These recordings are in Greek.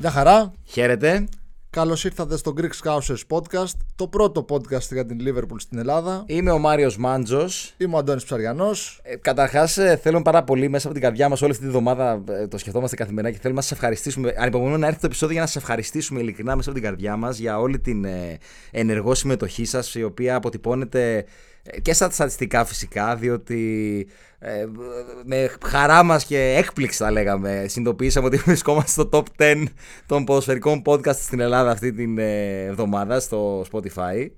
Γεια χαρά. Χαίρετε. Καλώς ήρθατε στο Greek Scousers Podcast, το πρώτο podcast για την Liverpool στην Ελλάδα. Είμαι ο Μάριος Μάντζος. Είμαι ο Αντώνης Ψαριανός. Ε, Καταρχάς, θέλουμε πάρα πολύ μέσα από την καρδιά μας όλη αυτή τη βδομάδα. ε, το σκεφτόμαστε καθημερινά και θέλουμε να σας ευχαριστήσουμε. Ανυπομονούμε να έρθει το επεισόδιο για να σας ευχαριστήσουμε ειλικρινά μέσα από την καρδιά μας για όλη την ε, ενεργό συμμετοχή σας, η οποία αποτυπώνεται ε, και στα στατιστικά φυσικά, διότι ε, με χαρά μας και έκπληξη θα λέγαμε συνειδητοποιήσαμε ότι βρισκόμαστε στο top 10 των ποδοσφαιρικών podcast στην Ελλάδα αυτή την ε, εβδομάδα στο Spotify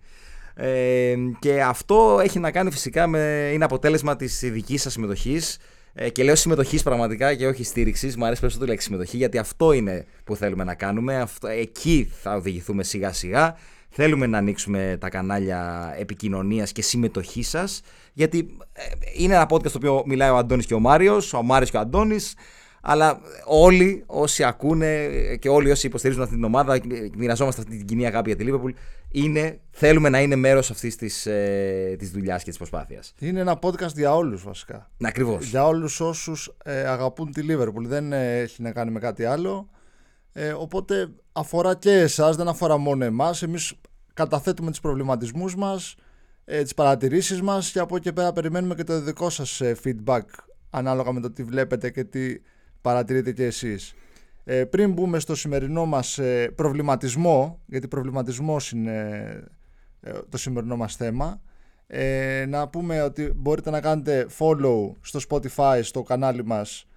ε, και αυτό έχει να κάνει φυσικά με, είναι αποτέλεσμα της δικής σας συμμετοχής ε, και λέω συμμετοχής πραγματικά και όχι στήριξης. Μου αρέσει περισσότερο η λέξη συμμετοχή γιατί αυτό είναι που θέλουμε να κάνουμε. Αυτό, εκεί θα οδηγηθούμε σιγά σιγά. Θέλουμε να ανοίξουμε τα κανάλια επικοινωνίας και συμμετοχής σας γιατί ε, είναι ένα podcast το οποίο μιλάει ο Αντώνης και ο Μάριος, ο Μάριος και ο Αντώνης αλλά όλοι όσοι ακούνε και όλοι όσοι υποστηρίζουν αυτή την ομάδα, μοιραζόμαστε αυτή την κοινή αγάπη για τη Liverpool, είναι, θέλουμε να είναι μέρος αυτής της, ε, της δουλειάς και της προσπάθειας. Είναι ένα podcast για όλους βασικά. Ακριβώς. Για όλους όσους ε, αγαπούν τη Liverpool. Δεν ε, έχει να κάνει με κάτι άλλο. Ε, οπότε αφορά και εσάς, δεν αφορά μόνο εμάς. Εμείς καταθέτουμε τους προβληματισμούς μας, ε, τις παρατηρήσεις μας και από εκεί και πέρα περιμένουμε και το δικό σας ε, feedback ανάλογα με το τι βλέπετε και τι παρατηρείτε και εσείς. Ε, πριν μπούμε στο σημερινό μας ε, προβληματισμό, γιατί προβληματισμός είναι ε, το σημερινό μας θέμα, ε, να πούμε ότι μπορείτε να κάνετε follow στο Spotify στο κανάλι μας ε,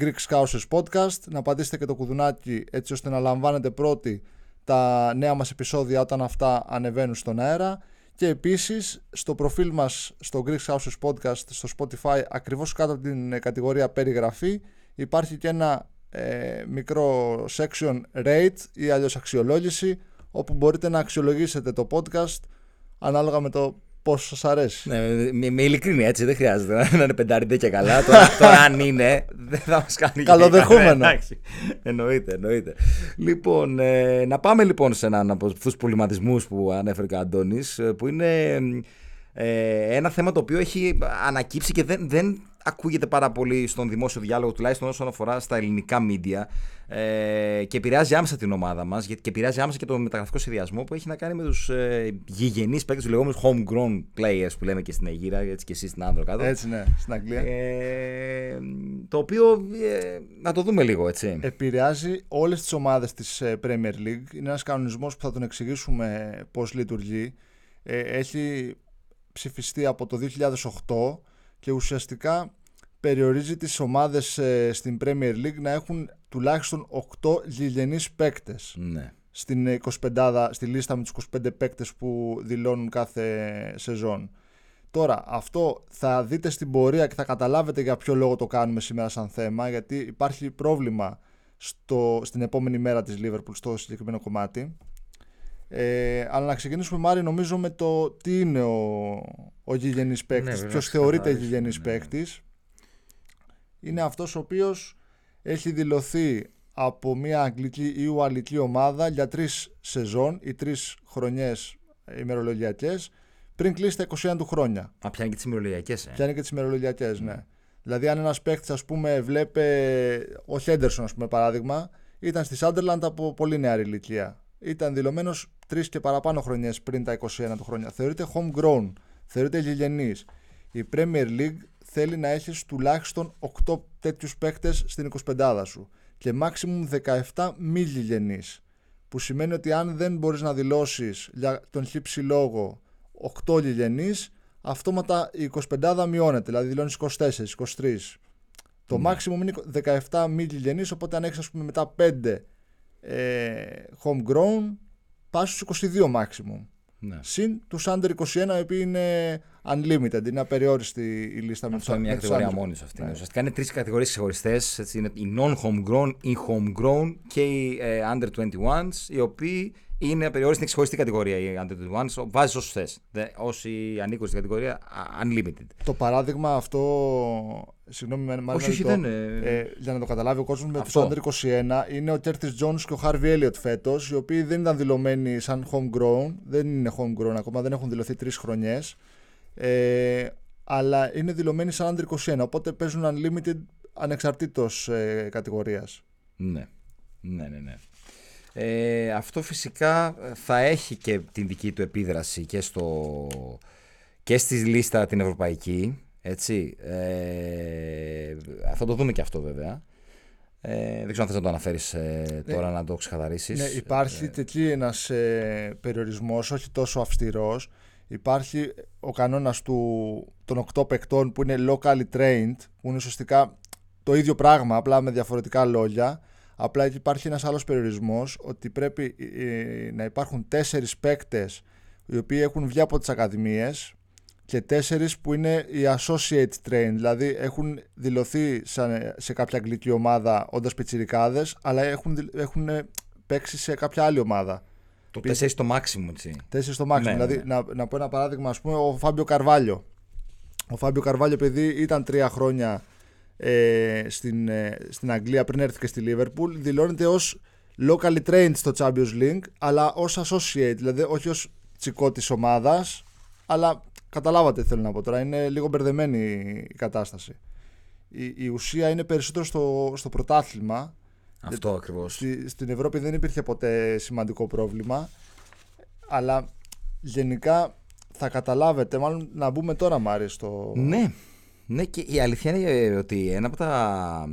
Greek Scousers Podcast, να πατήσετε και το κουδουνάκι έτσι ώστε να λαμβάνετε πρώτοι τα νέα μας επεισόδια όταν αυτά ανεβαίνουν στον αέρα. Και επίσης στο προφίλ μας στο Greek Houses Podcast στο Spotify ακριβώς κάτω από την ε, κατηγορία περιγραφή υπάρχει και ένα ε, μικρό section rate ή αλλιώς αξιολόγηση όπου μπορείτε να αξιολογήσετε το podcast ανάλογα με το πόσο σας αρέσει. Ναι, με, με ειλικρίνη έτσι, δεν χρειάζεται να είναι πεντάριντε και καλά. Τώρα, τώρα αν είναι, δεν θα μας κάνει Καλοδεχούμενο. Ναι, εντάξει. εννοείται, εννοείται. Λοιπόν, ε, να πάμε λοιπόν σε έναν από αυτούς τους προβληματισμούς που ανέφερε και ο Αντώνης, ε, που είναι ε, ένα θέμα το οποίο έχει ανακύψει και δεν, δεν ακούγεται πάρα πολύ στον δημόσιο διάλογο, τουλάχιστον όσον αφορά στα ελληνικά μίντια ε, και επηρεάζει άμεσα την ομάδα μας και επηρεάζει άμεσα και το μεταγραφικό σχεδιασμό που έχει να κάνει με τους ε, γηγενείς παίκτες, τους λεγόμενους homegrown players που λέμε και στην Αιγύρα, έτσι και εσείς στην Άντρο κάτω. Έτσι, ναι, στην Αγγλία. Ε, το οποίο ε, να το δούμε λίγο, έτσι. Επηρεάζει όλες τις ομάδες της ε, Premier League. Είναι ένας κανονισμός που θα τον εξηγήσουμε πώς λειτουργεί. Ε, έχει ψηφιστεί από το 2008 και ουσιαστικά περιορίζει τις ομάδες ε, στην Premier League να έχουν τουλάχιστον 8 γηγενείς παίκτες Ναι. στην 25, στη λίστα με τους 25 παίκτες που δηλώνουν κάθε σεζόν. Τώρα, αυτό θα δείτε στην πορεία και θα καταλάβετε για ποιο λόγο το κάνουμε σήμερα σαν θέμα, γιατί υπάρχει πρόβλημα στο, στην επόμενη μέρα της Liverpool στο συγκεκριμένο κομμάτι. Ε, αλλά να ξεκινήσουμε Μάρι νομίζω με το τι είναι ο, ο γηγενής παίκτης, βέβαια, ποιος θεωρείται ξεκαθαρίσουμε, γηγενής ναι. παίκτης. Είναι αυτός ο οποίος έχει δηλωθεί από μια αγγλική ή ουαλική ομάδα για τρεις σεζόν ή τρεις χρονιές ημερολογιακές πριν κλείσει τα 21 του χρόνια. Α, πιάνει και τις ημερολογιακές. Ε. Πιάνει και τις ημερολογιακές, ναι. Δηλαδή, αν ένας παίκτης, ας πούμε, βλέπε. Ο Χέντερσον, ας πούμε, παράδειγμα, ήταν στη Σάντερλαντ από πολύ νεαρή ηλικία. Ήταν δηλωμένος τρεις και παραπάνω χρονιές πριν τα 21 του χρόνια. Θεωρείται homegrown, θεωρείται γηγενής. Η Premier League θέλει να έχει τουλάχιστον 8 τέτοιους παίκτες στην 25 σου και maximum 17 μη γηγενεί. Που σημαίνει ότι αν δεν μπορείς να δηλώσεις για τον χύψη λόγο 8 γηγενεί, αυτόματα η 25 μειώνεται, δηλαδή δηλώνεις 24, 23. Το maximum είναι 17 μη γηγενείς, οπότε αν έχεις ας πούμε μετά 5 ε, homegrown, πας στους 22 maximum. Ναι. Συν τους under 21, οι οποίοι είναι unlimited, είναι απεριόριστη η λίστα με τους Αυτό είναι μια με τους κατηγορία under. μόνης σε αυτή. Ναι. Ουσιαστικά είναι τρεις κατηγορίες ξεχωριστές. Είναι οι non-homegrown, οι homegrown και οι ε, under 21s, οι οποίοι είναι απεριόριστοι, είναι ξεχωριστή κατηγορία οι under 21s. Βάζεις όσους θες. Όσοι ανήκουν στην κατηγορία α, unlimited. Το παράδειγμα αυτό, συγγνώμη, με- μάλλον Όχι, όχι, το, δεν είναι. ε, για να το καταλάβει ο κόσμος με Αυτό. του under 21 είναι ο Curtis Jones και ο Harvey Elliott φέτος, οι οποίοι δεν ήταν δηλωμένοι σαν homegrown, δεν είναι homegrown ακόμα, δεν έχουν δηλωθεί τρεις χρονιές. Ε, αλλά είναι δηλωμένοι σαν under 21, οπότε παίζουν unlimited ανεξαρτήτως ε, κατηγορίας. Ναι. Ναι, ναι, ναι. Ε, αυτό φυσικά θα έχει και την δική του επίδραση και, στο, και στη λίστα την ευρωπαϊκή. Έτσι. Ε, θα το δούμε και αυτό βέβαια. Ε, δεν ξέρω αν θες να το αναφέρεις ε, τώρα να το ξεκαθαρίσεις. Ναι, υπάρχει ε, και εκεί ένας ε, περιορισμός, όχι τόσο αυστηρός. Υπάρχει ο κανόνας του, των 8 παικτών που είναι locally trained, που είναι ουσιαστικά το ίδιο πράγμα, απλά με διαφορετικά λόγια. Απλά εκεί υπάρχει ένας άλλος περιορισμός, ότι πρέπει ε, να υπάρχουν τέσσερις παίκτες οι οποίοι έχουν βγει από τις ακαδημίες και τέσσερις που είναι οι associate train, δηλαδή έχουν δηλωθεί σε κάποια αγγλική ομάδα όντας πιτσιρικάδες, αλλά έχουν, έχουν παίξει σε κάποια άλλη ομάδα. Το 4 στο maximum, έτσι. 4 στο maximum. Ναι, δηλαδή, ναι. Να, να πω ένα παράδειγμα, ας πούμε, ο Φάμπιο Καρβάλιο. Ο Φάμπιο Καρβάλιο, επειδή ήταν τρία χρόνια ε, στην, ε, στην Αγγλία πριν έρθει και στη Liverpool, δηλώνεται ως locally trained στο Champions League, αλλά ως associate, δηλαδή όχι ως τσικό της ομάδας, αλλά Καταλάβατε τι θέλω να πω τώρα. Είναι λίγο μπερδεμένη η κατάσταση. Η, η ουσία είναι περισσότερο στο, στο πρωτάθλημα. Αυτό ακριβώς. Στη, στην Ευρώπη δεν υπήρχε ποτέ σημαντικό πρόβλημα. Αλλά γενικά θα καταλάβετε, μάλλον να μπούμε τώρα Μάρι στο... Ναι, ναι και η αλήθεια είναι ότι ένα από τα...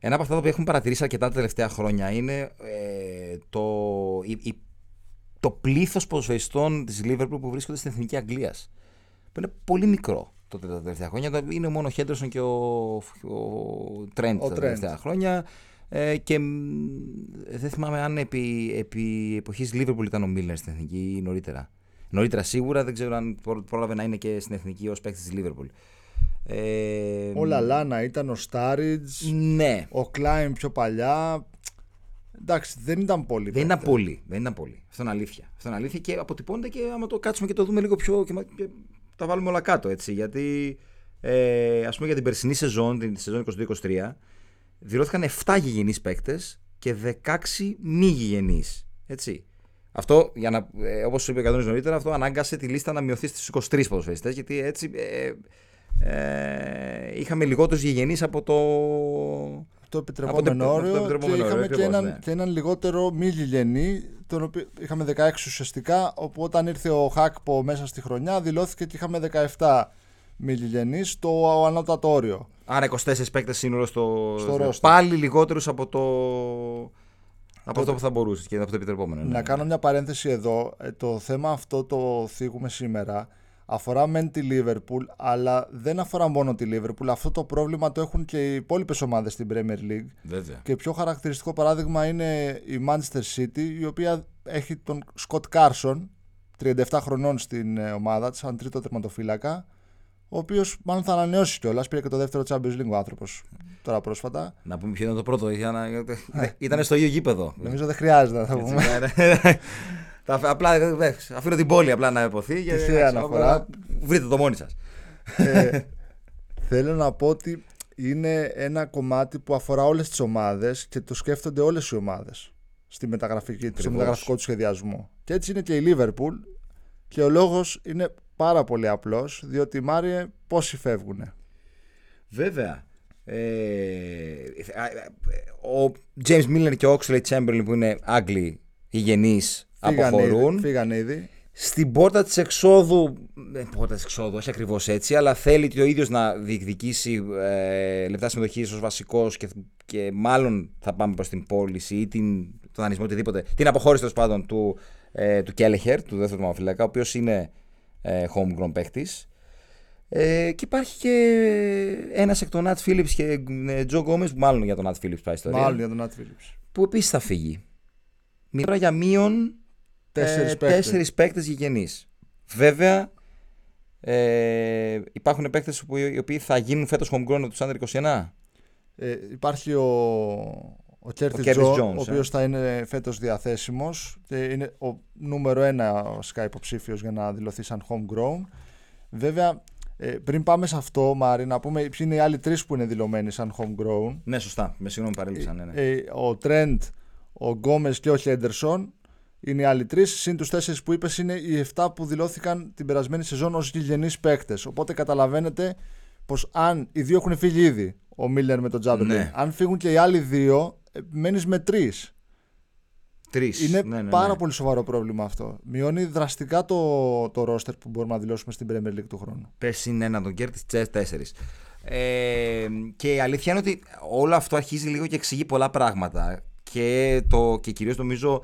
Ένα από αυτά που έχουμε παρατηρήσει αρκετά τα τελευταία χρόνια είναι ε, το, η, το πλήθος ποδοσφαιριστών της Λίβερπουλ που βρίσκονται στην Εθνική Αγγλίας που είναι πολύ μικρό τότε τα τελευταία χρόνια. Είναι μόνο ο Χέντερσον και ο, ο Τρέντ τα τελευταία χρόνια. Ε, και δεν θυμάμαι αν επί, επί εποχής Λίβερπουλ ήταν ο Μίλνερ στην εθνική ή νωρίτερα. Νωρίτερα σίγουρα, δεν ξέρω αν πρόλαβε να είναι και στην εθνική ως παίκτης της Λίβερπουλ. Ε, ο Λαλάνα ήταν ο Στάριτζ. Ναι. Ο Κλάιν πιο παλιά. Εντάξει, δεν ήταν πολύ. Δεν ήταν πολύ. Δεν ήταν πολύ. Αυτό είναι αλήθεια. Αυτό είναι αλήθεια και αποτυπώνεται και άμα το κάτσουμε και το δούμε λίγο πιο. Και, τα βάλουμε όλα κάτω έτσι. Γιατί ε, ας πούμε για την περσινή σεζόν, την σεζόν 22-23, δηλώθηκαν 7 γηγενείς παίκτες και 16 μη γηγενείς. Έτσι. Αυτό, για να, ε, όπως είπε ο νωρίτερα, αυτό ανάγκασε τη λίστα να μειωθεί στις 23 ποδοσφαιριστές, γιατί έτσι ε, ε, είχαμε λιγότερους γηγενείς από το... Το επιτρεπόμενο όριο και είχαμε και, έναν, ναι. και έναν λιγότερο μη γηγενή τον οποίο είχαμε 16 ουσιαστικά, όπου όταν ήρθε ο Χάκπο μέσα στη χρονιά δηλώθηκε ότι είχαμε 17 μιλιγενεί στο ανώτατο όριο. Άρα 24 παίκτες σύνολο στο, στο Πάλι λιγότερους από το. Από αυτό που θα μπορούσες και από το επιτρεπόμενο. Να ναι, κάνω ναι. μια παρένθεση εδώ. Ε, το θέμα αυτό το θίγουμε σήμερα αφορά μεν τη Liverpool, αλλά δεν αφορά μόνο τη Liverpool. Αυτό το πρόβλημα το έχουν και οι υπόλοιπες ομάδες στην Premier League. Βέβαια. Και πιο χαρακτηριστικό παράδειγμα είναι η Manchester City, η οποία έχει τον Scott Carson, 37 χρονών στην ε, ομάδα της, σαν τρίτο τερματοφύλακα, ο οποίος μάλλον θα ανανεώσει κιόλας. Πήρε και το δεύτερο Champions League ο άνθρωπος τώρα πρόσφατα. Να πούμε ποιο ήταν το πρώτο. Ναι. Ήταν στο ίδιο γήπεδο. Νομίζω δεν χρειάζεται να θα πούμε. Ναι. Απλά ε, αφήνω την πόλη απλά να υποθεί. Και αναφορά. Βρείτε το μόνοι σας. Ε, θέλω να πω ότι είναι ένα κομμάτι που αφορά όλες τις ομάδες και το σκέφτονται όλες οι ομάδες στη μεταγραφική, στο μεταγραφικό του σχεδιασμό. Και έτσι είναι και η Λίβερπουλ και ο λόγος είναι πάρα πολύ απλός, διότι Μάριε πόσοι φεύγουν. Βέβαια. Ε, ο James Miller και ο Oxley Chamberlain που είναι Άγγλοι υγιενείς αποχωρούν. Ήδη, φύγαν ήδη. Στην πόρτα της εξόδου. Δεν πόρτα της εξόδου, όχι ακριβώς έτσι, αλλά θέλει και ο ίδιος να διεκδικήσει ε, λεπτά συμμετοχής ως βασικός και, και μάλλον θα πάμε προς την πώληση ή την, τον δανεισμό οτιδήποτε. Την αποχώρηση τέλος πάντων του, ε, του Κέλεχερ, του δεύτερου μαφυλακά, ο οποίος είναι ε, homegrown παίχτη. Ε, και υπάρχει και ένας εκ των Νατ Φίλιπ και Τζο Γκόμε, μάλλον για τον Νατ Φίλιπ πάει ιστορία. Μάλλον για τον Νατ Φίλιπ. Που επίσης θα φύγει. Μιλάω για μείον τέσσερις ε, παίκτες γηγενείς. Βέβαια, ε, υπάρχουν παίκτες οι οποίοι θα γίνουν φέτος homegrown από τους Under 21. Ε, υπάρχει ο, ο Curtis Jones, ο οποίος ε. θα είναι φέτος διαθέσιμος και είναι ο νούμερο ένα και υποψήφιος για να δηλωθεί σαν homegrown. Βέβαια, ε, πριν πάμε σε αυτό, Μάρι, να πούμε ποιοι είναι οι άλλοι τρεις που είναι δηλωμένοι σαν homegrown. Ναι, σωστά. Με συγγνώμη, παρέλειψα. Ναι, ναι. Ε, ο Τρέντ, ο Γκόμες και ο Χέντερσον είναι οι άλλοι τρεις. Συν τους τέσσερις που είπες είναι οι 7 που δηλώθηκαν την περασμένη σεζόν ως γηγενείς παίκτες. Οπότε καταλαβαίνετε πως αν οι δύο έχουν φύγει ήδη, ο Μίλλερ με τον Τζάμπερλιν, ναι. αν φύγουν και οι άλλοι δύο, μένεις με τρεις. Τρεις. Είναι ναι, ναι, πάρα ναι. πολύ σοβαρό πρόβλημα αυτό. Μειώνει δραστικά το, το roster που μπορούμε να δηλώσουμε στην Premier League του χρόνου. Πες είναι ένα τον κέρδη τέσσερις. Ε, και η αλήθεια είναι ότι όλο αυτό αρχίζει λίγο και εξηγεί πολλά πράγματα. Και, το, και κυρίως νομίζω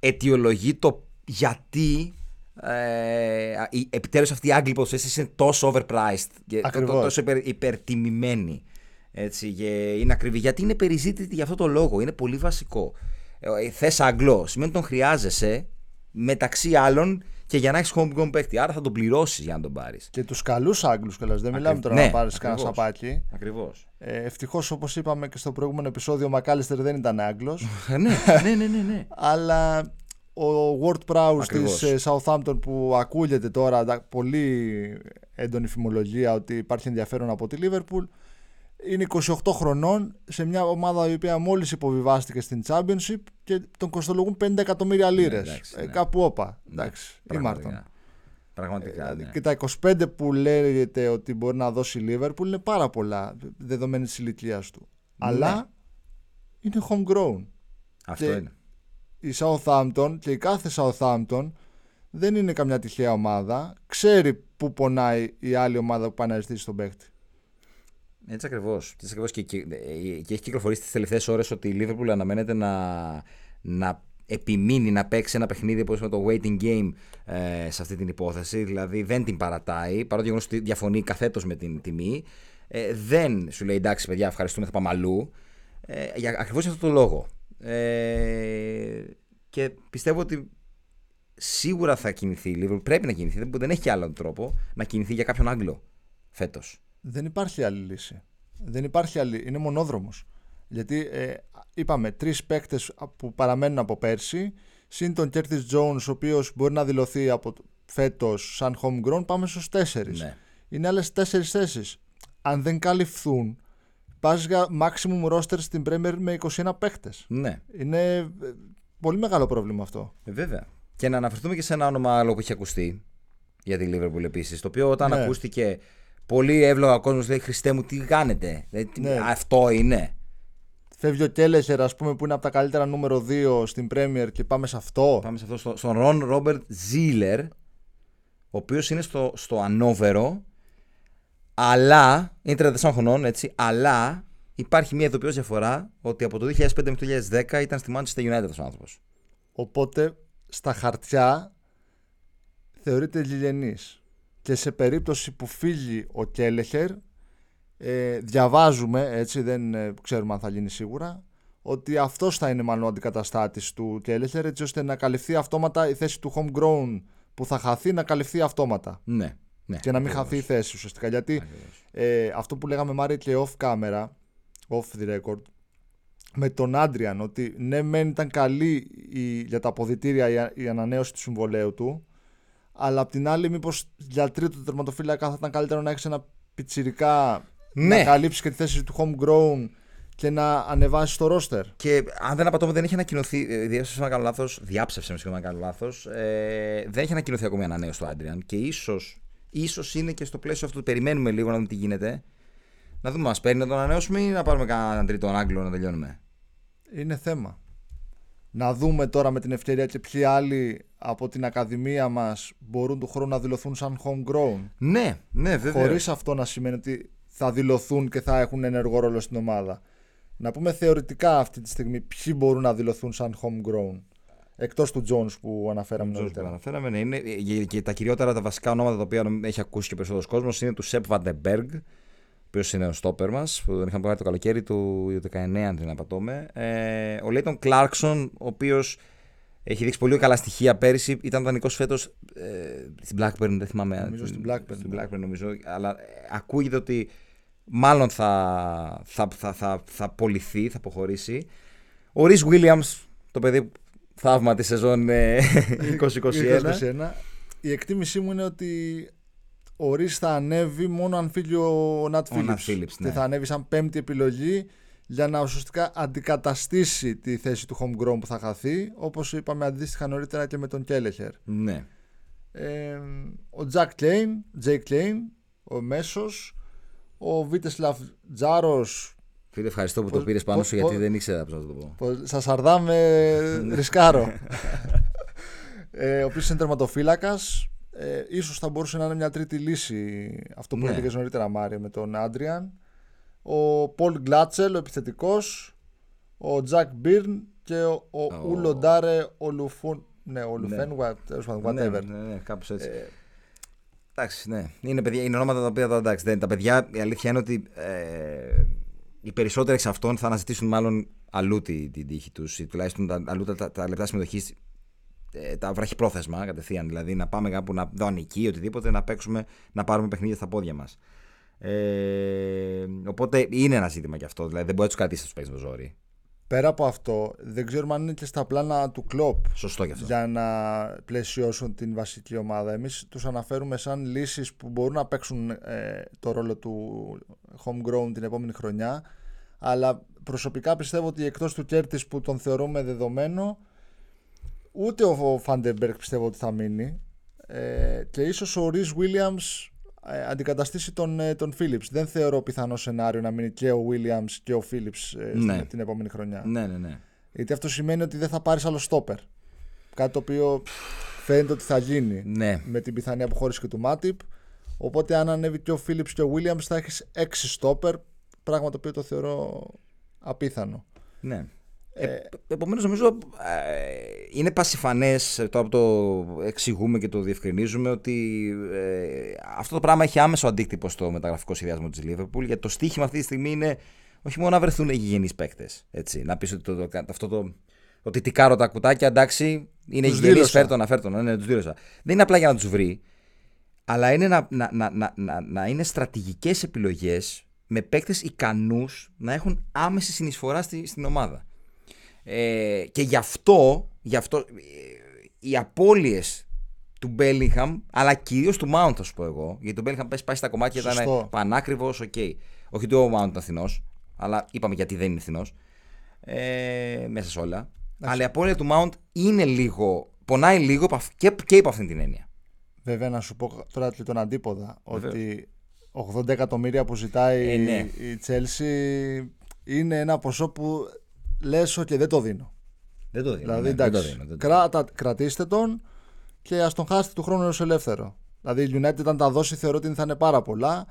αιτιολογεί το γιατί ε, η- επιτέλους αυτή η Άγγλοι ποδοσφαίρες είναι τόσο overpriced και το- το- Ακριβώς. τόσο υπερ, υπερτιμημένη. Έτσι, και είναι ακριβή. Γιατί είναι περιζήτητη για αυτό το λόγο. Είναι πολύ βασικό. Ε, θες Αγγλό, σημαίνει ότι τον χρειάζεσαι μεταξύ άλλων και για να έχεις homegrown παίκτη. Άρα θα τον πληρώσεις για να τον πάρεις. Και τους καλούς Άγγλους κιόλας. Δεν μιλάμε τώρα ναι, να πάρεις κανένα ακριβώς. σαπάκι. Ακριβώς. Ε, Ευτυχώς, όπως είπαμε και στο προηγούμενο επεισόδιο, ο Μακάλιστερ δεν ήταν Άγγλος. ναι, ναι, ναι, ναι, ναι. αλλά ο Ward Prowse Ακριβώς. της ε, Southampton που ακούγεται τώρα τα- πολύ έντονη φημολογία ότι υπάρχει ενδιαφέρον από τη Liverpool είναι 28 χρονών σε μια ομάδα η οποία μόλις υποβιβάστηκε στην Championship και τον κοστολογούν 50 εκατομμύρια λίρες. εντάξει, Ε, ναι. κάπου όπα. Εντάξει, Πραγματικά. ήμαρτον. Πραγματικά. ναι. Και τα 25 που λέγεται ότι μπορεί να δώσει η Liverpool είναι πάρα πολλά δεδομένη της ηλικίας του. Αλλά είναι homegrown. Αυτό και- είναι. η Southampton και η κάθε Southampton δεν είναι καμιά τυχαία ομάδα. Ξέρει που πονάει η άλλη ομάδα που πάει να ζητήσει τον παίκτη. Έτσι ακριβώς. Έτσι ακριβώς και, και, και έχει κυκλοφορήσει τις τελευταίες ώρες ότι η Liverpool αναμένεται να, να επιμείνει να παίξει ένα παιχνίδι όπως με το waiting game ε, σε αυτή την υπόθεση. Δηλαδή δεν την παρατάει, παρότι γεγονός ότι διαφωνεί καθέτος με την τιμή. Ε, δεν σου λέει εντάξει, παιδιά, ευχαριστούμε, θα πάμε αλλού. Ε, για ακριβώς για αυτό το λόγο. Ε, και πιστεύω ότι σίγουρα θα κινηθεί η Liverpool. Πρέπει να κινηθεί, δεν, δεν έχει και άλλον τρόπο να κινηθεί για κάποιον Άγγλο φέτος. Δεν υπάρχει άλλη λύση. Δεν υπάρχει άλλη. Είναι μονόδρομος. Γιατί ε, είπαμε τρεις παίκτες που παραμένουν από πέρσι, συν τον Curtis Jones, ο οποίος μπορεί να δηλωθεί από φέτος σαν homegrown, πάμε στους τέσσερις. Ναι. Είναι άλλες τέσσερις θέσεις. Αν δεν καλυφθούν, πας για maximum roster στην Premier με 21 παίκτες. Ναι, Είναι ε, πολύ μεγάλο πρόβλημα αυτό. ε, βέβαια. Και να αναφερθούμε και σε ένα όνομα άλλο που έχει ακουστεί για τη Liverpool επίσης. Το οποίο όταν Ναι. ακούστηκε πολύ εύλογα ο κόσμος λέει Χριστέ μου, τι κάνετε; Δηλαδή, τι- Ναι. Αυτό είναι. Φεύγει ο Κέλεχερ, ας πούμε, που είναι από τα καλύτερα νούμερο 2 στην Premier και πάμε σε αυτό. Πάμε σε αυτό στο, στον Ρον Ρόμπερτ Ζήλερ, ο οποίος είναι στο, στο Ανόβερο, αλλά είναι 34 χρονών, έτσι, αλλά υπάρχει μια ειδοποιώς διαφορά ότι από το 2005 μέχρι το 2010 ήταν στη Manchester United αυτός ο άνθρωπος. Οπότε στα χαρτιά θεωρείται λιλενής. Και σε περίπτωση που φύγει ο Κέλεχερ, ε, διαβάζουμε, έτσι δεν ε, ξέρουμε αν θα γίνει σίγουρα, ότι αυτός θα είναι μάλλον ο αντικαταστάτης του Κέλεχερ, έτσι ώστε να καλυφθεί αυτόματα η θέση του homegrown που θα χαθεί, να καλυφθεί αυτόματα. Ναι, ναι. Και να μην ακριβώς. χαθεί η θέση ουσιαστικά. Γιατί Ακριβώς. ε, αυτό που λέγαμε Μάρια και off camera, off the record, με τον Άντριαν, ότι ναι, μεν ήταν καλή η, για τα αποδητήρια η, η ανανέωση του συμβολέου του, αλλά απ' την άλλη, μήπως για τρίτο τερματοφύλακα θα ήταν καλύτερο να έχεις ένα πιτσιρικά Ναι. να καλύψεις και τη θέση του homegrown και να ανεβάσεις το roster. Και αν δεν απατώμε, δεν έχει ανακοινωθεί. ε, Διέψευσε να κάνω λάθος. Διάψευσε με συγγνώμη να κάνω λάθος. Ε, δεν έχει ανακοινωθεί ακόμη ανανέωση του Άντριαν. Και ίσως ίσως είναι και στο πλαίσιο αυτού. Περιμένουμε λίγο να δούμε τι γίνεται. Να δούμε, μας παίρνει να τον ανανεώσουμε ή να πάρουμε κανέναν τρίτο Άγγλο να τελειώνουμε. Είναι θέμα. Να δούμε τώρα με την ευκαιρία και ποιοι άλλοι από την Ακαδημία μας μπορούν του χρόνου να δηλωθούν σαν homegrown; Ναι, ναι, βέβαια. Χωρίς αυτό να σημαίνει ότι θα δηλωθούν και θα έχουν ενεργό ρόλο στην ομάδα. Να πούμε θεωρητικά αυτή τη στιγμή ποιοι μπορούν να δηλωθούν σαν homegrown. Εκτός του Jones που αναφέραμε που νωρίτερα. αναφέραμε, ναι, είναι, και, και τα κυριότερα, τα βασικά ονόματα τα οποία έχει ακούσει και περισσότερος κόσμος είναι του Σεπ Βαντεμπέργκ, ο οποίος είναι ο στόπερ μας, που τον είχαμε πάρει το καλοκαίρι του 19, αν δεν απατώμε. Ε, ο Λέιτον Κλάρκσον, ο οποίος έχει δείξει πολύ καλά στοιχεία πέρυσι, ήταν δανεικό φέτος ε, στην Blackburn, δεν θυμάμαι. Νομίζω στην Blackburn. Στην Blackburn, νομίζω. Αλλά ε, ακούγεται ότι μάλλον θα, θα, θα, θα, θα πωληθεί, θα αποχωρήσει. Ο Ρις Williams, το παιδί θαύμα της σεζόν ε, 2021. 2021. Η εκτίμησή μου είναι ότι ο Ρης θα ανέβει μόνο αν φύγει ο Νατ Ο Nat Phillips. Phillips, Και ναι. θα ανέβει σαν πέμπτη επιλογή για να ουσιαστικά αντικαταστήσει τη θέση του homegrown που θα χαθεί, όπως είπαμε αντίστοιχα νωρίτερα και με τον Κέλεχερ. Ναι. Ε, ο Τζακ Κλέιν, Τζέι Κλέιν, ο Μέσος, ο Βίτεσλαφ Τζάρος Φίλε, ευχαριστώ που το πήρες πάνω σου γιατί δεν ήξερα πώς να το πω. Σας σαρδάμε, ρισκάρω. ε, ο οποίος είναι τερματοφύλακας. Ε, ίσως θα μπορούσε να είναι μια τρίτη λύση αυτό που ναι. έλεγες νωρίτερα Μάριο με τον Άντριαν. Ο Πολ Γκλάτσελ, ο επιθετικός. Ο Τζακ Μπίρν και ο, ο oh. Ούλο Ντάρε Ολουφούν. Ναι, Ολουφέν, ναι. whatever. Ναι, ναι, ναι, κάπως έτσι. Ε, εντάξει, ναι. Είναι, παιδιά, είναι ονόματα τα οποία εντάξει, τα παιδιά η αλήθεια είναι ότι ε, οι περισσότεροι εξ αυτών θα αναζητήσουν μάλλον αλλού την, την τύχη τους ή τουλάχιστον τα, αλλού τα, τα, τα λεπτά συμμετοχής ε, τα πρόθεσμα κατευθείαν. Δηλαδή να πάμε κάπου να δανεική, οτιδήποτε, να παίξουμε, να πάρουμε παιχνίδια στα πόδια μας. Ε, οπότε είναι ένα ζήτημα κι αυτό. Δηλαδή δεν μπορεί να του κρατήσει του παίξει το ζόρι. Πέρα από αυτό, δεν ξέρουμε αν είναι και στα πλάνα του Κλοπ. Σωστό αυτό. Για να πλαισιώσουν την βασική ομάδα. Εμείς τους αναφέρουμε σαν λύσεις που μπορούν να παίξουν ε, το ρόλο του homegrown την επόμενη χρονιά. Αλλά προσωπικά πιστεύω ότι εκτός του Κέρτις που τον θεωρούμε δεδομένο, ούτε ο Φαν ντεν Μπεργκ πιστεύω ότι θα μείνει. Ε, και ίσως ο Rhys Williams ε, αντικαταστήσει τον, ε, τον Phillips. Δεν θεωρώ πιθανό σενάριο να μείνει και ο Williams και ο Phillips ε, ναι. την επόμενη χρονιά. Ναι, ναι, ναι. Γιατί αυτό σημαίνει ότι δεν θα πάρεις άλλο στόπερ. Κάτι το οποίο φαίνεται ότι θα γίνει ναι. με την πιθανή αποχώρηση και του Μάτιπ. Οπότε αν ανέβει και ο Phillips και ο Williams θα έχεις έξι στόπερ. Πράγμα το οποίο το θεωρώ απίθανο. Ναι. Ε, ε Επομένως, νομίζω ε, είναι πασιφανές τώρα που το εξηγούμε και το διευκρινίζουμε ότι ε, αυτό το πράγμα έχει άμεσο αντίκτυπο στο μεταγραφικό σχεδιασμό της Λίβερπουλ. Γιατί το στίχημα αυτή τη στιγμή είναι όχι μόνο να βρεθούν γηγενείς παίκτες. Να πεις ότι το, το, αυτό το. Ότι τικάρω τα κουτάκια, εντάξει, είναι γηγενείς, φέρτο να φέρτο. Ναι, τους δήλωσα. Δεν είναι απλά για να τους βρει, αλλά είναι να, να, να, να, να είναι στρατηγικές επιλογές με παίκτες ικανούς να έχουν άμεση συνεισφορά στη, στην ομάδα. Ε, και γι' αυτό, γι αυτό ε, οι απώλειες του Μπέλιγχαμ, αλλά κυρίως του Mount, θα σου πω εγώ. Γιατί το Μπέλιγχαμ πες πάει στα κομμάτια, ήταν πανάκριβος, ok. Okay. Όχι ότι ο Mount ήταν φθηνό, αλλά είπαμε γιατί δεν είναι φθηνό. Ε, μέσα σε όλα. Αλλά η απώλεια του Mount είναι λίγο. Πονάει λίγο και, και υπό αυτήν την έννοια. Βέβαια, να σου πω τώρα τον αντίποδα. Ότι 80 εκατομμύρια που ζητάει ε, ναι. η Chelsea είναι ένα ποσό που λε, και δεν το δίνω. Δεν το δίνω. Δηλαδή, ναι, δεν το δίνω, δεν Κράτα, κρατήστε τον και ας τον χάσετε του χρόνου ως ελεύθερο. Δηλαδή, η United, αν τα δώσει, θεωρώ ότι θα είναι πάρα πολλά.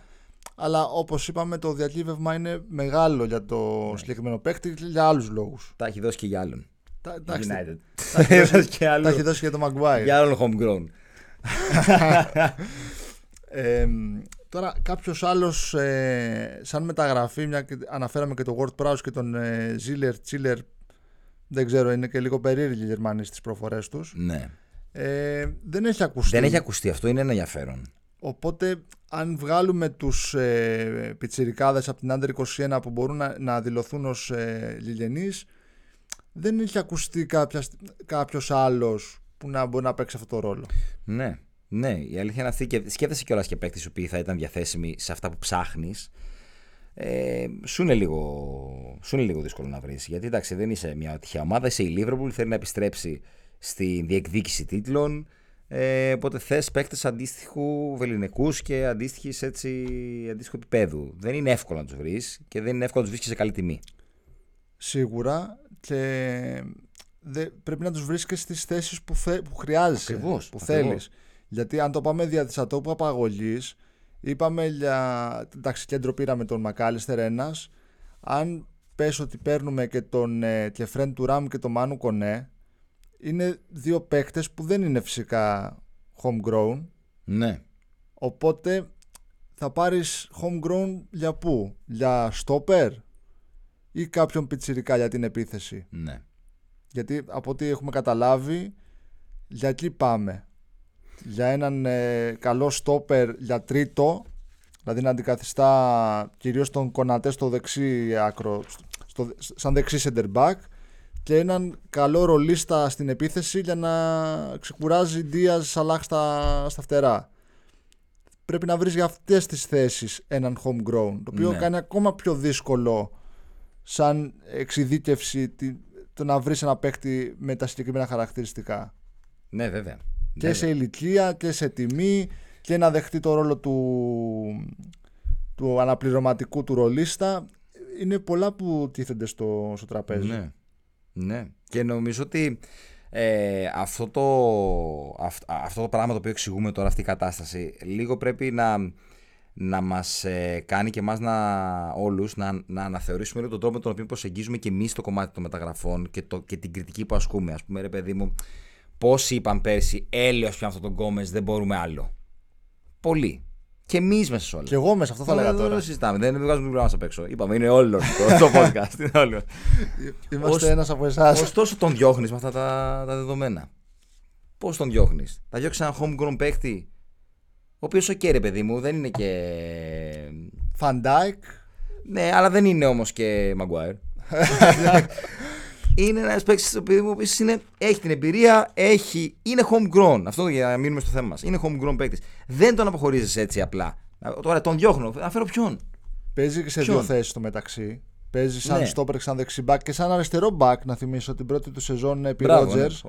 Αλλά όπως είπαμε, το διακύβευμα είναι μεγάλο για το ναι. συγκεκριμένο παίκτη και για άλλους λόγους. Τα έχει δώσει και για άλλον. Τα, United. Τα, έχει δώσει και τα έχει δώσει και για το Maguire. Για άλλον homegrown. ε, Τώρα κάποιος άλλος ε, σαν μεταγραφή, μια, αναφέραμε και τον Word Prowse και τον ε, Ziller, Chiller, δεν ξέρω, είναι και λίγο περίεργοι οι Γερμανοί στις προφορές τους. Ναι. Ε, δεν έχει ακουστεί. Δεν έχει ακουστεί, αυτό είναι ένα ενδιαφέρον. Οπότε αν βγάλουμε τους ε, πιτσιρικάδες από την Under 21 που μπορούν να, να δηλωθούν ως ε, δεν έχει ακουστεί κάποιο κάποιος άλλος που να μπορεί να παίξει αυτό το ρόλο. Ναι. Ναι, η αλήθεια είναι αυτή και σκέφτεσαι κιόλας και παίκτης που θα ήταν διαθέσιμοι σε αυτά που ψάχνεις. Ε, σου, είναι λίγο, σου είναι λίγο δύσκολο να βρεις. Γιατί εντάξει, δεν είσαι μια τυχαία ομάδα, είσαι η Liverpool, θέλει να επιστρέψει στη διεκδίκηση τίτλων. Ε, οπότε θες παίκτες αντίστοιχου βεληνικούς και αντίστοιχης έτσι, αντίστοιχου επίπεδου. Δεν είναι εύκολο να τους βρεις και δεν είναι εύκολο να τους βρεις σε καλή τιμή. Σίγουρα και δε, πρέπει να τους βρεις και στις θέσεις που, που χρειάζεσαι. Ακριβώς, που θέλεις. Γιατί αν το πάμε δια της ατόπου απαγωγής, είπαμε για. Εντάξει, κέντρο πήραμε τον Μακάλιστερ ένας. Αν πες ότι παίρνουμε και τον ε, Κεφρέν του Ράμ και τον Μάνου Κονέ, είναι δύο παίκτες που δεν είναι φυσικά homegrown. Ναι. Οπότε θα πάρεις homegrown για πού, για stopper ή κάποιον πιτσιρικά για την επίθεση; Ναι. Γιατί από ό,τι έχουμε καταλάβει, για εκεί πάμε για έναν ε, καλό στόπερ για τρίτο, δηλαδή να αντικαθιστά κυρίως τον Κονατέ στο δεξί άκρο, στο, σαν δεξί center back και έναν καλό ρολίστα στην επίθεση για να ξεκουράζει Δίας Σαλάχ στα, στα φτερά. Πρέπει να βρεις για αυτές τις θέσεις έναν homegrown, το οποίο ναι. κάνει ακόμα πιο δύσκολο σαν εξειδίκευση το να βρεις ένα παίκτη με τα συγκεκριμένα χαρακτηριστικά. Ναι, βέβαια. Και ναι, σε ναι. ηλικία και σε τιμή και να δεχτεί το ρόλο του, του αναπληρωματικού του ρολίστα. είναι πολλά που τίθενται στο, στο τραπέζι. Ναι. ναι. Και νομίζω ότι ε, αυτό, το, αυ- αυτό το πράγμα το οποίο εξηγούμε τώρα, αυτή η κατάσταση, λίγο πρέπει να, να μας ε, κάνει και εμάς να, όλους να, να αναθεωρήσουμε λίγο τον τρόπο με τον οποίο προσεγγίζουμε και εμείς το κομμάτι των μεταγραφών και, το, και την κριτική που ασκούμε. Ας πούμε, ρε παιδί μου, πόσοι είπαν πέρσι, έλεος πια αυτό τον Γκόμες, δεν μπορούμε άλλο. Πολλοί. Και εμείς μέσα σε όλα. Και εγώ μέσα, αυτό θα έλεγα Δεν- τώρα. Δεν το συζητάμε. Δεν βγάζουμε την ουρά μας απ' έξω. Είπαμε, είναι όλο το, το podcast. Είναι όλο. Είμαστε Ως- ένας από εσάς. Ωστόσο τον διώχνεις με αυτά τα, τα δεδομένα. Πώς τον διώχνεις, Θα διώξει ένα homegrown παίκτη, ο οποίος, οκ, ρε παιδί μου, δεν είναι και. Φαν Ντάικ. Ναι, αλλά δεν είναι όμως και Maguire. είναι ένας παίκτης το οποίος μου είναι, έχει την εμπειρία, έχει, είναι homegrown. Αυτό για να μείνουμε στο θέμα μας. Είναι homegrown παίκτης. Δεν τον αποχωρίζεις έτσι απλά. Τώρα τον διώχνω. Να φέρω ποιον; Παίζει και σε Ποιον; δύο θέσεις στο μεταξύ. Παίζει σαν Ναι. στόπερ και σαν δεξιμπάκ και σαν αριστερό μπακ. Να θυμίσω την πρώτη του σεζόν επί Μπράβο, ναι. Ρότζερς.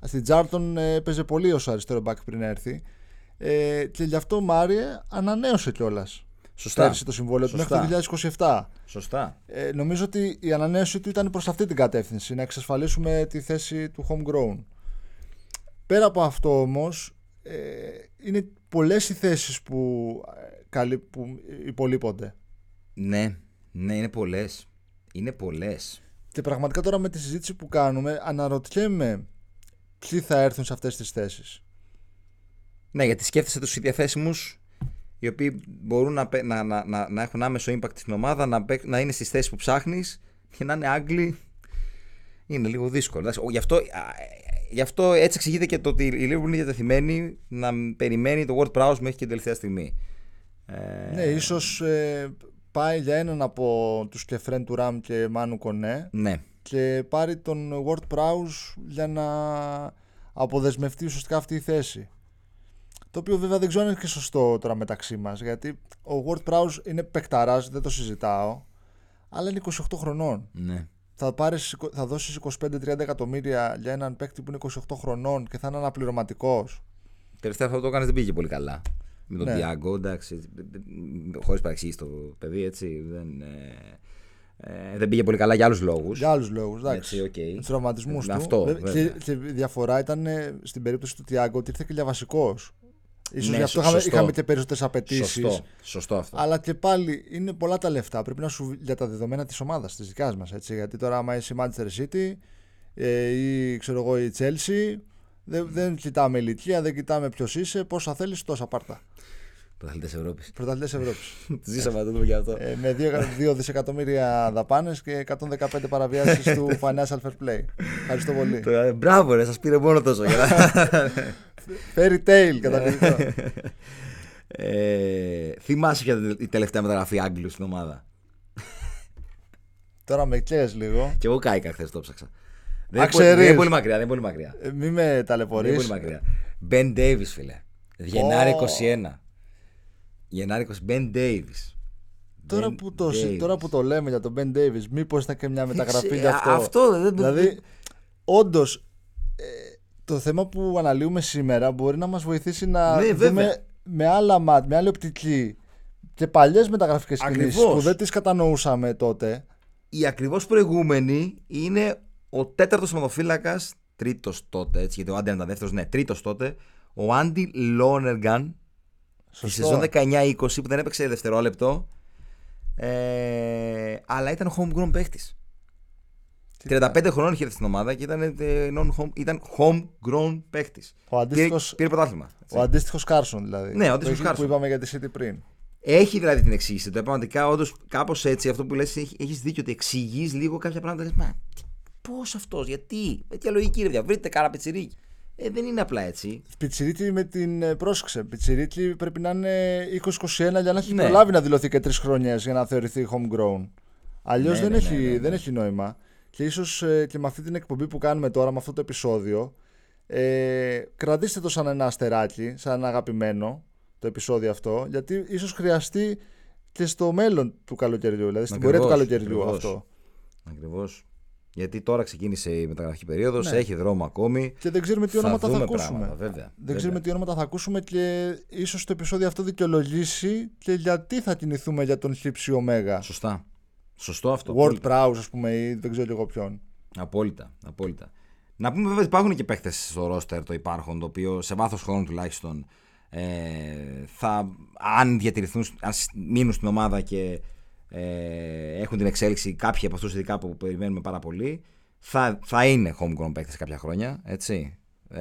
Στην Τζάρτον ε, έπαιζε πολύ ως αριστερό μπακ πριν έρθει. Ε, και γι' αυτό ο Μάριε ανανέωσε κιόλας. Σωστά. Πέρσι το συμβόλαιο του Σωστά. μέχρι το 2027. Σωστά. Ε, νομίζω ότι η ανανέωση του ήταν προς αυτή την κατεύθυνση, να εξασφαλίσουμε τη θέση του homegrown. Πέρα από αυτό όμως, ε, είναι πολλές οι θέσεις που, ε, καλύ- που υπολείπονται. Ναι, ναι, είναι πολλές. Είναι πολλές. Και πραγματικά τώρα με τη συζήτηση που κάνουμε, αναρωτιέμαι ποιοι θα έρθουν σε αυτές τις θέσεις. Ναι, γιατί σκέφτεσαι τους διαθέσιμου οι οποίοι μπορούν να, παί- να, να, να, να έχουν άμεσο impact στην ομάδα, να, παί- να είναι στις θέσεις που ψάχνεις και να είναι Άγγλοι. Είναι λίγο δύσκολο. εντάξει. Ο- Γι' αυτό, α, γι' αυτό έτσι εξηγείται και το ότι η Liverpool είναι διατεθειμένη να περιμένει το World Prowse μέχρι και την τελευταία στιγμή. Ε, Ναι, ίσως ε, πάει για έναν από τους κεφρέν του Ραμ και Μάνου Κονέ ναι. και πάρει τον Word Prowse για να αποδεσμευτεί ουσιαστικά αυτή η θέση. Το οποίο βέβαια δεν ξέρω αν είναι και σωστό τώρα μεταξύ μας γιατί ο Ward-Prowse είναι παικταράς, δεν το συζητάω αλλά είναι 28 χρονών. ναι. Θα, πάρεις, θα δώσεις 25-30 εκατομμύρια για έναν παίκτη που είναι 28 χρονών και θα είναι αναπληρωματικός. Τελευταία αυτό το έκανες δεν πήγε πολύ καλά. Με τον Ναι. Τιάγκο, εντάξει. Χωρίς παρεξήγηση το παιδί, έτσι. Δεν, ε, ε, δεν πήγε πολύ καλά για άλλους λόγους. Για άλλους λόγους, εντάξει. Έτσι, οκ. Τους τραυματισμούς Ε, του. αυτό, Βε- βέβαια. και, και η διαφορά ήταν ε, στην περίπτωση του Τιάγκο ότι ήρθε και για βασικός. Ίσως Ναι, γι' αυτό σω- είχαμε, σωστό. είχαμε και περισσότερες απαιτήσεις. Σωστό, σωστό αυτό. Αλλά και πάλι είναι πολλά τα λεφτά. Πρέπει να σου για τα δεδομένα της ομάδας, της δικιά μας. Γιατί τώρα, άμα είσαι η Manchester City ε, ή ξέρω εγώ η Chelsea, δεν, δεν κοιτάμε ηλικία, δεν κοιτάμε ποιος είσαι, πόσα θέλεις, τόσα πάρτα. Πρωταθλητές Ευρώπης. Πρωταθλητές Ευρώπης. Ζήσαμε να το δούμε και αυτό. ε, με 2 δισεκατομμύρια δαπάνες και 115 παραβιάσεις του Financial Fair Play. Ευχαριστώ πολύ. Το- ε, Μπράβο, ρε, σας πήρε μόνο τόσο. για να- Fairy tale, καταπληκτικό. ε, θυμάσαι ποια ήταν η τελευταία μεταγραφή Άγγλου στην ομάδα; τώρα με κλαις λίγο. Και εγώ κάηκα χθες το ψάξα. Δεν Α, είναι, πολύ, δεν ξέρεις. είναι πολύ μακριά, δεν είναι πολύ μακριά. Ε, μη με Δεν είναι ταλαιπωρείς. πολύ μακριά. Ben Davis, φίλε. Γενάρη Ω. 21. Γενάρη 20. Ben Davis. Τώρα Ben που, το, Davis. τώρα που το λέμε για τον Ben Davis, μήπως ήταν και μια μεταγραφή ξέρω, για αυτό. αυτό δεν- δηλαδή, όντως, το θέμα που αναλύουμε σήμερα μπορεί να μας βοηθήσει να Ναι, δούμε βέβαια. με άλλα μάτ, με άλλη οπτική και παλιές μεταγραφικές κινήσεις Ακριβώς. που δεν τις κατανοούσαμε τότε. Η ακριβώς προηγούμενη είναι ο τέταρτος θεματοφύλακας, τρίτος τότε, έτσι, γιατί ο Άντι ήταν δεύτερος, ναι, τρίτος τότε, ο Άντι Λόνεργαν, στη Σωστό. σεζόν 19-20 που δεν έπαιξε δευτερόλεπτο, ε, αλλά ήταν homegrown παίχτης. 35 χρονών είχε έρθει στην ομάδα και ήταν, ε, non-home, ήταν homegrown παίχτης. Ο αντίστοιχος, Πήρε πρωτάθλημα. έτσι. ο αντίστοιχος Κάρσον δηλαδή. Ναι, ο που αντίστοιχος έχει- Κάρσον. Που είπαμε για τη City πριν. Έχει δηλαδή την εξήγηση. Το πραγματικά όντως κάπως έτσι αυτό που λες, έχεις δίκιο ότι εξηγείς λίγο κάποια πράγματα. Λες, μα πώς αυτός, γιατί, με τι λογική ρε παιδιά, βρείτε κάνα πιτσιρίκι. Ε, δεν είναι απλά έτσι. Πιτσιρίτη με την ε, πρόσεξε. Πιτσιρίτη πρέπει να είναι 20-21 για να έχει Ναι. προλάβει να δηλωθεί και τρεις χρονιέ για να θεωρηθεί homegrown. Αλλιώς Ναι, δεν, ναι, έχει, ναι, ναι, ναι. δεν έχει νόημα. Και ίσως και με αυτή την εκπομπή που κάνουμε τώρα, με αυτό το επεισόδιο, ε, κρατήστε το σαν ένα αστεράκι, σαν ένα αγαπημένο το επεισόδιο αυτό, γιατί ίσως χρειαστεί και στο μέλλον του καλοκαιριού, δηλαδή στην πορεία του Ακριβώς, καλοκαιριού ακριβώς. αυτό. Ακριβώς. Γιατί τώρα ξεκίνησε η μεταγραφική περίοδος, Ναι. έχει δρόμο ακόμη. Και δεν ξέρουμε τι Θα ονόματα θα, δούμε ακούσουμε. πράγματα, βέβαια, Δεν βέβαια. ξέρουμε τι ονόματα θα ακούσουμε και ίσως το επεισόδιο αυτό δικαιολογήσει και γιατί θα κινηθούμε για τον χύψη ωμέγα. Σωστά. Σωστό αυτό. World απόλυτα. Prowse, ας πούμε, ή δεν ξέρω εγώ ποιον. Απόλυτα, απόλυτα. Να πούμε βέβαια ότι υπάρχουν και παίχτε στο ρόστερ το υπάρχον, το οποίο σε βάθος χρόνου τουλάχιστον ε, θα, αν διατηρηθούν, αν σ- μείνουν στην ομάδα και ε, έχουν την εξέλιξη κάποιοι από αυτούς ειδικά που περιμένουμε πάρα πολύ, θα, θα είναι homegrown παίχτε κάποια χρόνια. Έτσι. Ε,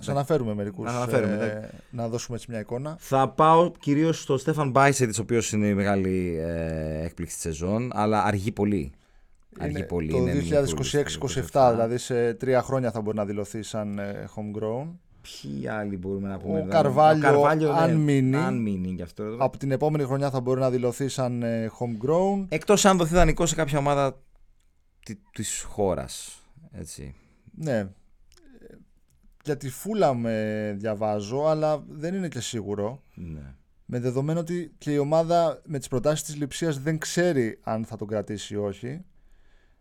Θα αναφέρουμε μερικούς. Να αναφέρουμε, να δώσουμε έτσι μια εικόνα. θα πάω κυρίως στο Στέφαν Μπάισετ, ο οποίος είναι η μεγάλη ε, έκπληξη της σεζόν, αλλά αργεί πολύ. Αργεί Είναι πολύ. το είναι mini 2026-27, δηλαδή σε τρία χρόνια θα μπορεί να δηλωθεί σαν ε, homegrown. Ποιοι άλλοι μπορούμε να πούμε. Ο εδώ; Καρβάλιο, αν μείνει. Αν μείνει γι' αυτό. εδώ. Από την επόμενη χρονιά θα μπορεί να δηλωθεί σαν ε, homegrown. Εκτός αν δοθεί δανεικό σε κάποια ομάδα τη- της χώρας. Έτσι. Ναι. Ε, Για τη φούλα με διαβάζω, αλλά δεν είναι και σίγουρο. Ναι. Με δεδομένο ότι και η ομάδα με τις προτάσεις της λειψίας δεν ξέρει αν θα τον κρατήσει ή όχι.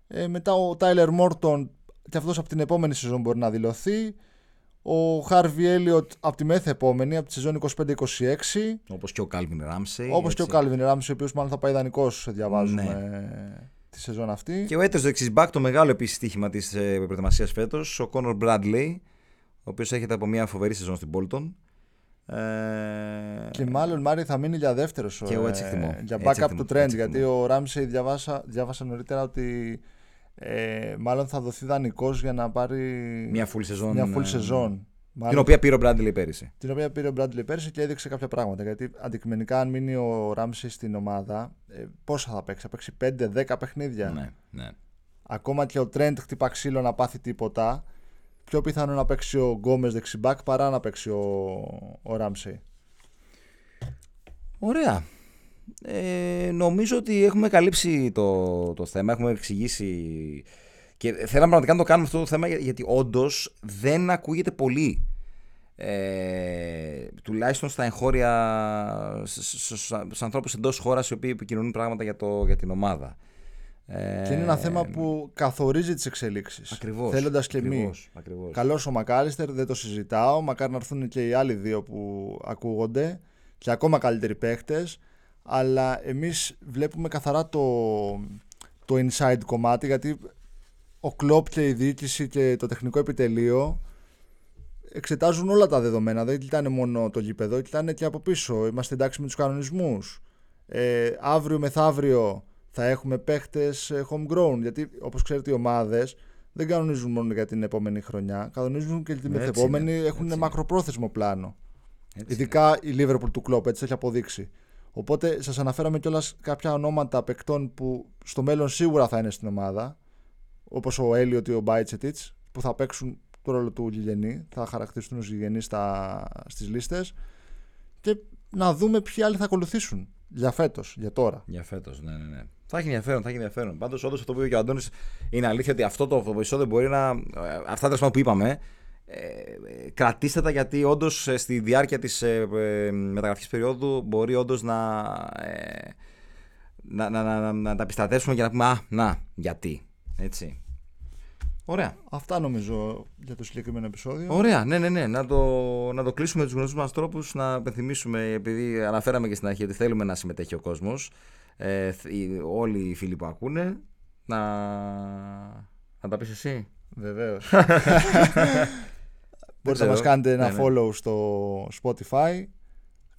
Ε, μετά ο Τάιλερ Μόρτον και αυτός από την επόμενη σεζόν μπορεί να δηλωθεί. Ο Χάρβι Έλιοτ από τη μέθε επόμενη, από τη σεζόν 25-26. Όπως και ο Κάλβιν Ράμσεϊ. Όπως και ο Κάλβιν Ράμψη, ο οποίος μάλλον θα πάει δανεικός, διαβάζουμε Ναι. τη σεζόν αυτή. Και ο Έτερς το εξής back, το μεγάλο επίσης στοίχημα της ε, προετοιμασίας φέτος, ο Κόνορ Μπράντλεϊ, ο οποίος έρχεται από μια φοβερή σεζόν στην Bolton. Ε, Και μάλλον Μάρι θα μείνει για δεύτερος. Και εγώ έτσι εκτιμώ. Για Έτσι backup εκτιμώ, του trend. έτσι Γιατί εκτιμώ. ο Ράμσεϊ διαβάσα, διάβασα νωρίτερα ότι ε, μάλλον θα δοθεί δανεικός για να πάρει μια full σεζόν. μια full ε, σεζόν. Την Μάλλον, οποία πήρε ο Μπράντλεϊ πέρυσι. την οποία πήρε ο Μπράντλι πέρσι και έδειξε κάποια πράγματα. Γιατί αντικειμενικά, αν μείνει ο Ράμσεϊ στην ομάδα, ε, πόσα θα παίξει, θα παίξει 5-10 παιχνίδια. Ναι, ναι. Ακόμα και ο Trent χτυπά ξύλο να πάθει τίποτα. Πιο πιθανό να παίξει ο Γκόμε δεξιμπάκ παρά να παίξει ο, ο Ράμσεϊ. Ωραία. Ε, νομίζω ότι έχουμε καλύψει το, το θέμα, έχουμε εξηγήσει και θέλαμε πραγματικά να το κάνουμε αυτό το θέμα για- γιατί όντω δεν ακούγεται πολύ. Ε, τουλάχιστον στα εγχώρια, στου ανθρώπου εντό χώρα οι οποίοι επικοινωνούν πράγματα για, το, για την ομάδα. Ε, Και είναι ένα θέμα που καθορίζει τις εξελίξεις. Ακριβώς, Θέλοντας και εμείς. ακριβώς, ακριβώς. Καλό ο Μακάλιστερ, δεν το συζητάω. Μακάρι να έρθουν και οι άλλοι δύο που ακούγονται και ακόμα καλύτεροι παίχτες. Αλλά εμείς βλέπουμε καθαρά το, το inside κομμάτι γιατί ο Κλόπ και η διοίκηση και το τεχνικό επιτελείο εξετάζουν όλα τα δεδομένα. Δεν κοιτάνε μόνο το γήπεδο, κοιτάνε και από πίσω. Είμαστε εντάξει με τους κανονισμούς. Ε, αύριο μεθαύριο θα έχουμε παίχτες homegrown. Γιατί όπως ξέρετε, οι ομάδες δεν κανονίζουν μόνο για την επόμενη χρονιά. Κανονίζουν και την Έτσι μεθεπόμενη. είναι, Έχουν έτσι μακροπρόθεσμο πλάνο. Έτσι. Ειδικά η Liverpool του Klopp έτσι το έχει αποδείξει. Οπότε σας αναφέραμε κιόλας κάποια ονόματα παικτών που στο μέλλον σίγουρα θα είναι στην ομάδα. Όπως ο Έλιοτ ή ο Μπάιτσετιτ, που θα παίξουν το ρόλο του Γηγενή, θα χαρακτηριστούν ως Γηγενή στις λίστες. Και να δούμε ποιοι άλλοι θα ακολουθήσουν για φέτος, για τώρα. Για φέτος, ναι, ναι, ναι. Θα έχει ενδιαφέρον, θα έχει ενδιαφέρον. Πάντως, όντως αυτό που είπε και ο Αντώνης είναι αλήθεια ότι αυτό το επεισόδιο μπορεί να. ε, Αυτά τέλο πάντων που είπαμε, ε, ε, κρατήστε τα γιατί όντως στη διάρκεια της ε, ε, μεταγραφικής περίοδου μπορεί όντως να, ε, να, να, να, να, να τα επιστρατεύσουμε και να πούμε Α, να, γιατί. Έτσι. Ωραία. Αυτά νομίζω για το συγκεκριμένο επεισόδιο. Ωραία, ναι, ναι, ναι. Να το, να το κλείσουμε με τους γνωστούς μας τρόπους. Να υπενθυμίσουμε, επειδή αναφέραμε και στην αρχή ότι θέλουμε να συμμετέχει ο κόσμος. Ε, θ- οι- όλοι οι φίλοι που ακούνε. Να, να τα πεις εσύ. Βεβαίως. Μπορείτε να ξέρω. μας κάνετε ένα Ναι, ναι. follow στο Spotify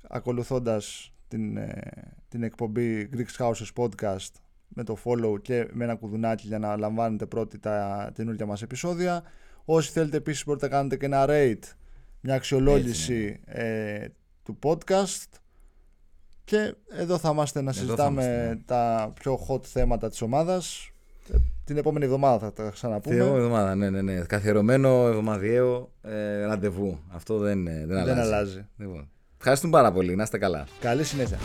ακολουθώντας την, ε, την εκπομπή Greek Houses Podcast με το follow και με ένα κουδουνάκι για να λαμβάνετε πρώτοι τα καινούργια μας επεισόδια. Όσοι θέλετε επίσης μπορείτε να κάνετε και ένα rate, μια αξιολόγηση ε, του podcast και εδώ θα είμαστε να Εδώ θα συζητάμε είμαστε, ναι. τα πιο hot θέματα της ομάδας. Ε, Την επόμενη εβδομάδα θα τα ξαναπούμε. Θεό εβδομάδα, ναι, ναι, ναι. Καθιερωμένο εβδομαδιαίο ε, ραντεβού. Αυτό δεν, ε, δεν, Δεν αλλάζει. αλλάζει. Λοιπόν, ευχαριστούμε πάρα πολύ. Να είστε καλά. Καλή συνέχεια.